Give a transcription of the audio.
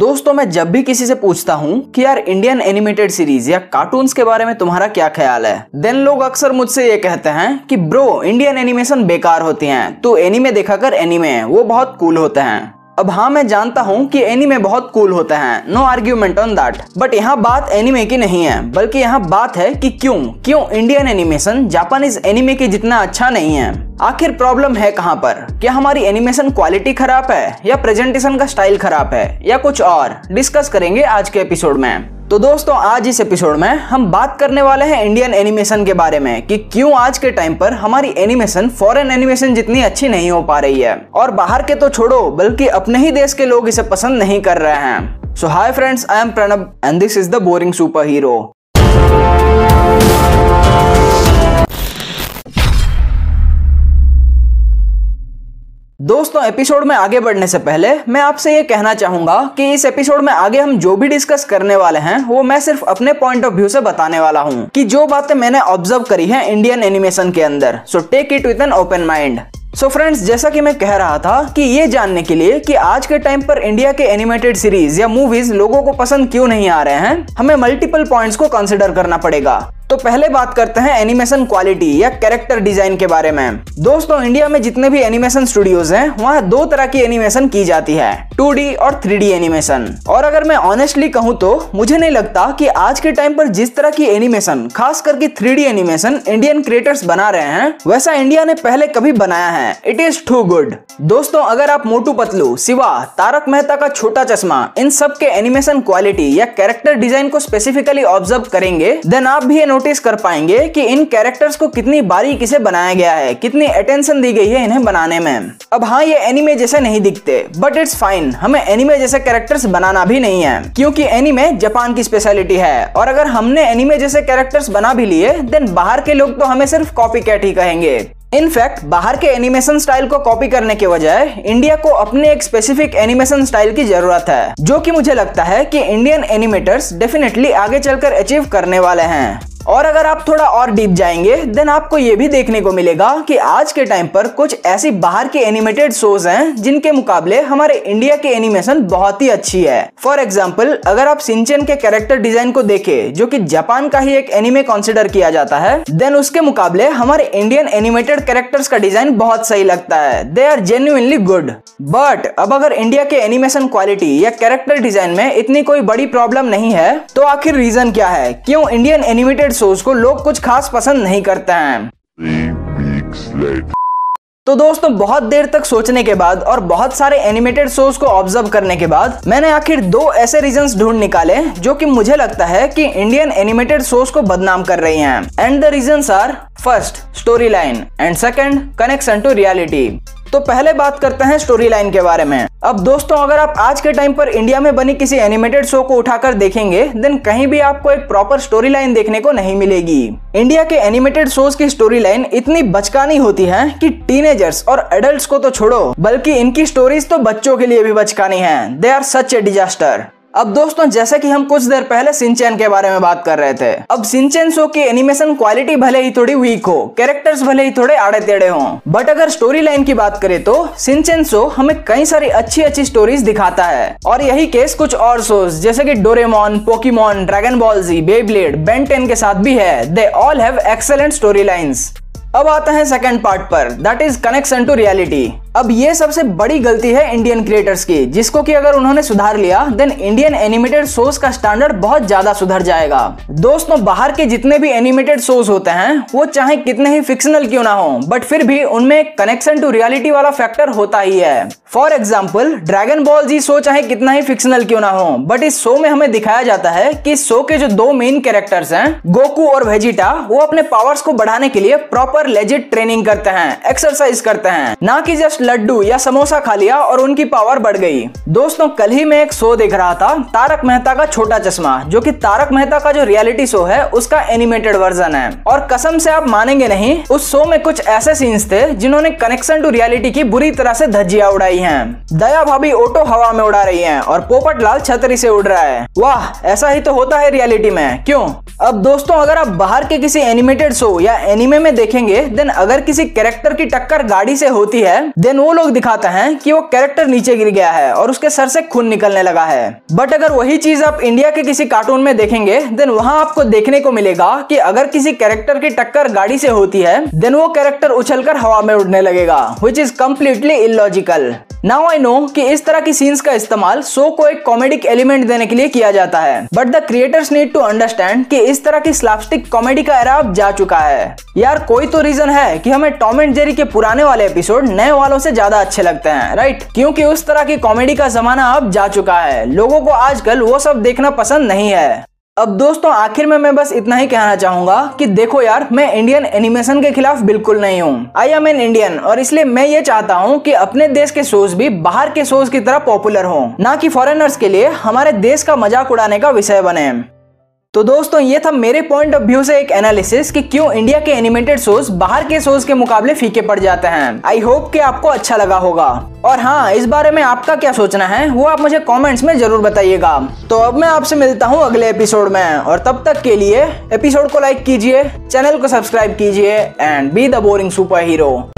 दोस्तों, मैं जब भी किसी से पूछता हूँ कि यार इंडियन एनिमेटेड सीरीज़ या कार्टून के बारे में तुम्हारा क्या ख्याल है देन लोग अक्सर मुझसे ये कहते हैं कि ब्रो इंडियन एनिमेशन बेकार होती हैं। तो एनिमे देखा कर एनिमे वो बहुत कूल होते हैं। अब हाँ मैं जानता हूँ कि एनीमे बहुत कूल होते हैं। No argument on that but यहाँ बात एनीमे की नहीं है, बल्कि यहाँ बात है कि क्यों? क्यों इंडियन एनिमेशन जापानीज एनीमे के जितना अच्छा नहीं है? आखिर प्रॉब्लम है कहाँ पर? क्या हमारी एनिमेशन क्वालिटी खराब है? या प्रेजेंटेशन का स्टाइल खराब है? या कुछ और? डिस्कस करेंगे आज के एपिसोड में। तो दोस्तों, आज इस एपिसोड में हम बात करने वाले हैं इंडियन एनिमेशन के बारे में कि क्यों आज के टाइम पर हमारी एनिमेशन फॉरेन एनिमेशन जितनी अच्छी नहीं हो पा रही है। और बाहर के तो छोड़ो, बल्कि अपने ही देश के लोग इसे पसंद नहीं कर रहे हैं। So hi friends I am Pranab and this is the boring superhero दोस्तों एपिसोड में आगे बढ़ने से पहले मैं आपसे ये कहना चाहूँगा कि इस एपिसोड में आगे हम जो भी डिस्कस करने वाले हैं, वो मैं सिर्फ़ अपने पॉइंट ऑफ़ व्यू से बताने वाला हूँ कि जो बातें मैंने ऑब्ज़र्व करी हैं इंडियन एनिमेशन के अंदर। So take it with an open mind so so friends जैसा कि मैं कह रहा था कि ये जानने के लिए कि आज के टाइम पर इंडिया के एनिमेटेड सीरीज़ या मूवीज़ लोगों को पसंद क्यों नहीं आ रहे हैं, हमें मल्टीपल पॉइंट्स को कंसिडर करना पड़ेगा। तो पहले बात करते हैं एनिमेशन क्वालिटी या कैरेक्टर डिज़ाइन के बारे में। दोस्तों इंडिया में जितने भी एनिमेशन स्टूडियोज हैं, वहाँ दो तरह की एनिमेशन की जाती है। 2D और 3D एनिमेशन और अगर मैं ऑनेस्टली कहूँ तो मुझे नहीं लगता कि आज के टाइम पर जिस तरह की एनिमेशन खास करके 3D एनिमेशन इंडियन क्रिएटर्स बना रहे हैं, वैसा इंडिया ने पहले कभी बनाया है। इट इज़ टू गुड दोस्तों, अगर आप मोटू पतलू सिवा तारक मेहता का छोटा चश्मा, इन सब के एनिमेशन क्वालिटी या कैरेक्टर डिज़ाइन को स्पेसिफिकली ऑब्ज़र्व करेंगे देन आप भी ये नोटिस कर पाएँगे कि इन कैरेक्टर्स को कितनी बारीकी से बनाया गया है, कितनी अटेंशन दी गई है इन्हें बनाने में। अब हाँ ये एनिमे जैसे नहीं दिखते बट इट्स फाइन हमें एनिमे जैसे कैरेक्टर्स बनाना भी नहीं है, क्योंकि एनिमे जापान की स्पेशलिटी है। और अगर हमने एनिमे जैसे कैरेक्टर्स बना भी लिए देन बाहर के लोग तो हमें सिर्फ़ कॉपी कैट ही कहेंगे। इनफैक्ट बाहर के एनिमेशन स्टाइल को कॉपी करने के बजाय इंडिया को अपने एक स्पेसिफिक एनिमेशन स्टाइल की ज़रूरत है, जो कि मुझे लगता है कि इंडियन एनिमेटर्स डेफिनेटली आगे चलकर अचीव करने वाले हैं। और अगर आप थोड़ा और डीप जाएँगे देन आपको ये भी देखने को मिलेगा कि आज के टाइम पर कुछ ऐसी बाहर के एनिमेटेड शोज़ हैं, जिनके मुकाबले हमारे इंडिया के एनिमेशन बहुत ही अच्छी है। फॉर एग्ज़ाम्पल अगर आप सिंचन के कैरेक्टर डिज़ाइन को देखे, जो कि जापान का ही एक एनिमे कंसिडर किया जाता है देन उसके मुकाबले हमारे इंडियन एनिमेटेड कैरेक्टर्स का डिज़ाइन बहुत सही लगता है। They are genuinely good but अब अगर इंडिया के एनिमेशन क्वालिटी या कैरेक्टर डिज़ाइन में इतनी कोई बड़ी प्रॉब्लम नहीं है तो आखिर रीजन क्या है? क्यों इंडियन एनिमेटेड शोज़ को लोग कुछ खास पसंद नहीं करते हैं। तो दोस्तों बहुत देर तक सोचने के बाद और बहुत सारे एनिमेटेड शोज़ को ऑब्ज़र्व करने के बाद मैंने आखिर दो ऐसे रीजंस ढूंढ निकाले जो कि मुझे लगता है कि इंडियन एनिमेटेड शोज़ को बदनाम कर रही हैं। And the reasons are first storyline and second connection to reality तो पहले बात करते हैं स्टोरी लाइन के बारे में। अब दोस्तों, अगर आप आज के टाइम पर इंडिया में बनी किसी एनिमेटेड शो को उठाकर देखेंगे देन कहीं भी आपको एक प्रॉपर स्टोरी लाइन देखने को नहीं मिलेगी। इंडिया के एनिमेटेड शोज़ की स्टोरी लाइन इतनी बचकानी होती है कि टीनेजर्स और एडल्ट को तो छोड़ो, बल्कि इनकी स्टोरीज तो बच्चों के लिए भी बचकानी है। They are such A disaster अब दोस्तों, जैसे कि हम कुछ देर पहले सिंचैन के बारे में बात कर रहे थे। अब सिंचैन शो की एनिमेशन क्वालिटी भले ही थोड़ी वीक हो कैरेक्टर्स भले ही थोड़े आड़े टेढ़े हों बट अगर स्टोरी लाइन की बात करें तो सिंचैन शो हमें कई सारी अच्छी अच्छी स्टोरीज दिखाता है। और यही केस कुछ और शोज़ जैसे की Doraemon Pokemon Dragon Ball Z Beyblade Ben Ten के साथ भी है। They all have excellent storylines अब आता है सेकंड पार्ट पर that is connection to reality अब ये सबसे बड़ी गलती है इंडियन क्रिएटर्स की, जिसको कि अगर उन्होंने सुधार लिया देन इंडियन एनिमेटेड शोज़ का स्टैंडर्ड बहुत ज़्यादा सुधर जाएगा। दोस्तों, बाहर के जितने भी एनिमेटेड शोज़ होते हैं, वो चाहे कितने ही फिक्शनल क्यों ना हो बट फिर भी उनमें कनेक्शन टू रियलिटी वाला फैक्टर होता ही है। For example Dragon Ball Z show चाहे कितना ही फिक्शनल क्यों ना हो बट इस शो में हमें दिखाया जाता है कि शो के जो दो मेन कैरेक्टर्स हैं गोकू और वेजिटा वो अपने पावर्स को बढ़ाने के लिए प्रॉपर लेजिट ट्रेनिंग करते हैं एक्सरसाइज करते हैं। ना कि जस्ट लड्डू या समोसा खा लिया और उनकी पावर बढ़ गई। दोस्तों, कल ही मैं एक शो देख रहा था, तारक मेहता का छोटा चश्मा, जो कि तारक मेहता का जो रियलिटी शो है, उसका एनिमेटेड वर्जन है। और कसम से आप मानेंगे नहीं, उस शो में कुछ ऐसे सीन्स थे, जिन्होंने कनेक्शन टू रियलिटी की बुरी तरह से धज्जिया उड़ाई है। दया भाभी ऑटो हवा में उड़ा रही है और पोपट लाल छतरी से उड़ रहा है। वाह, ऐसा ही तो होता है रियलिटी में, क्यों? अब दोस्तों, अगर आप बाहर के किसी एनिमेटेड शो या एनिमे में देखेंगे देन अगर किसी कैरेक्टर की टक्कर गाड़ी से होती है देन वो लोग दिखाते हैं कि वो कैरेक्टर नीचे गिर गया है और उसके सर से खून निकलने लगा है। बट अगर वही चीज़ आप इंडिया के किसी कार्टून में देखेंगे, देन वहाँ आपको देखने को मिलेगा कि अगर किसी कैरेक्टर की टक्कर गाड़ी से होती है, देन वो कैरेक्टर उछलकर हवा में उड़ने लगेगा which is completely illogical now I know कि इस तरह की सीन्स का इस्तेमाल शो को एक कॉमेडिक एलिमेंट देने के लिए किया जाता है। But the creators need to understand कि इस तरह की स्लैपस्टिक कॉमेडी का एरा अब जा चुका है। यार कोई तो रीजन है कि हमें टॉम एंड जेरी के पुराने वाले एपिसोड नए वालों से ज़्यादा अच्छे लगते हैं राइट क्योंकि उस तरह की कॉमेडी का जमाना अब जा चुका है। लोगों को आजकल वो सब देखना पसंद नहीं है। अब दोस्तों, आखिर में मैं बस इतना ही कहना चाहूँगा कि देखो यार, मैं इंडियन एनिमेशन के खिलाफ बिल्कुल नहीं हूँ। आई एम एन इंडियन और इसलिए मैं ये चाहता हूँ कि अपने देश के शोज़ भी बाहर के शोज़ की तरह पॉपुलर हों। ना कि फॉरेनर्स के लिए, हमारे देश का मज़ाक उड़ाने का विषय बने। तो दोस्तों, ये था मेरे पॉइंट ऑफ़ व्यू से एक एनालिसिस कि क्यों इंडिया के एनिमेटेड शोज़ बाहर के शोज़ के मुकाबले फीके पड़ जाते हैं। आई होप कि आपको अच्छा लगा होगा। और हाँ इस बारे में आपका क्या सोचना है, वो आप मुझे कमेंट्स में ज़रूर बताइएगा। तो अब मैं आपसे मिलता हूँ अगले एपिसोड में, और तब तक के लिए एपिसोड को लाइक कीजिए चैनल को सब्सक्राइब कीजिए and be the boring superhero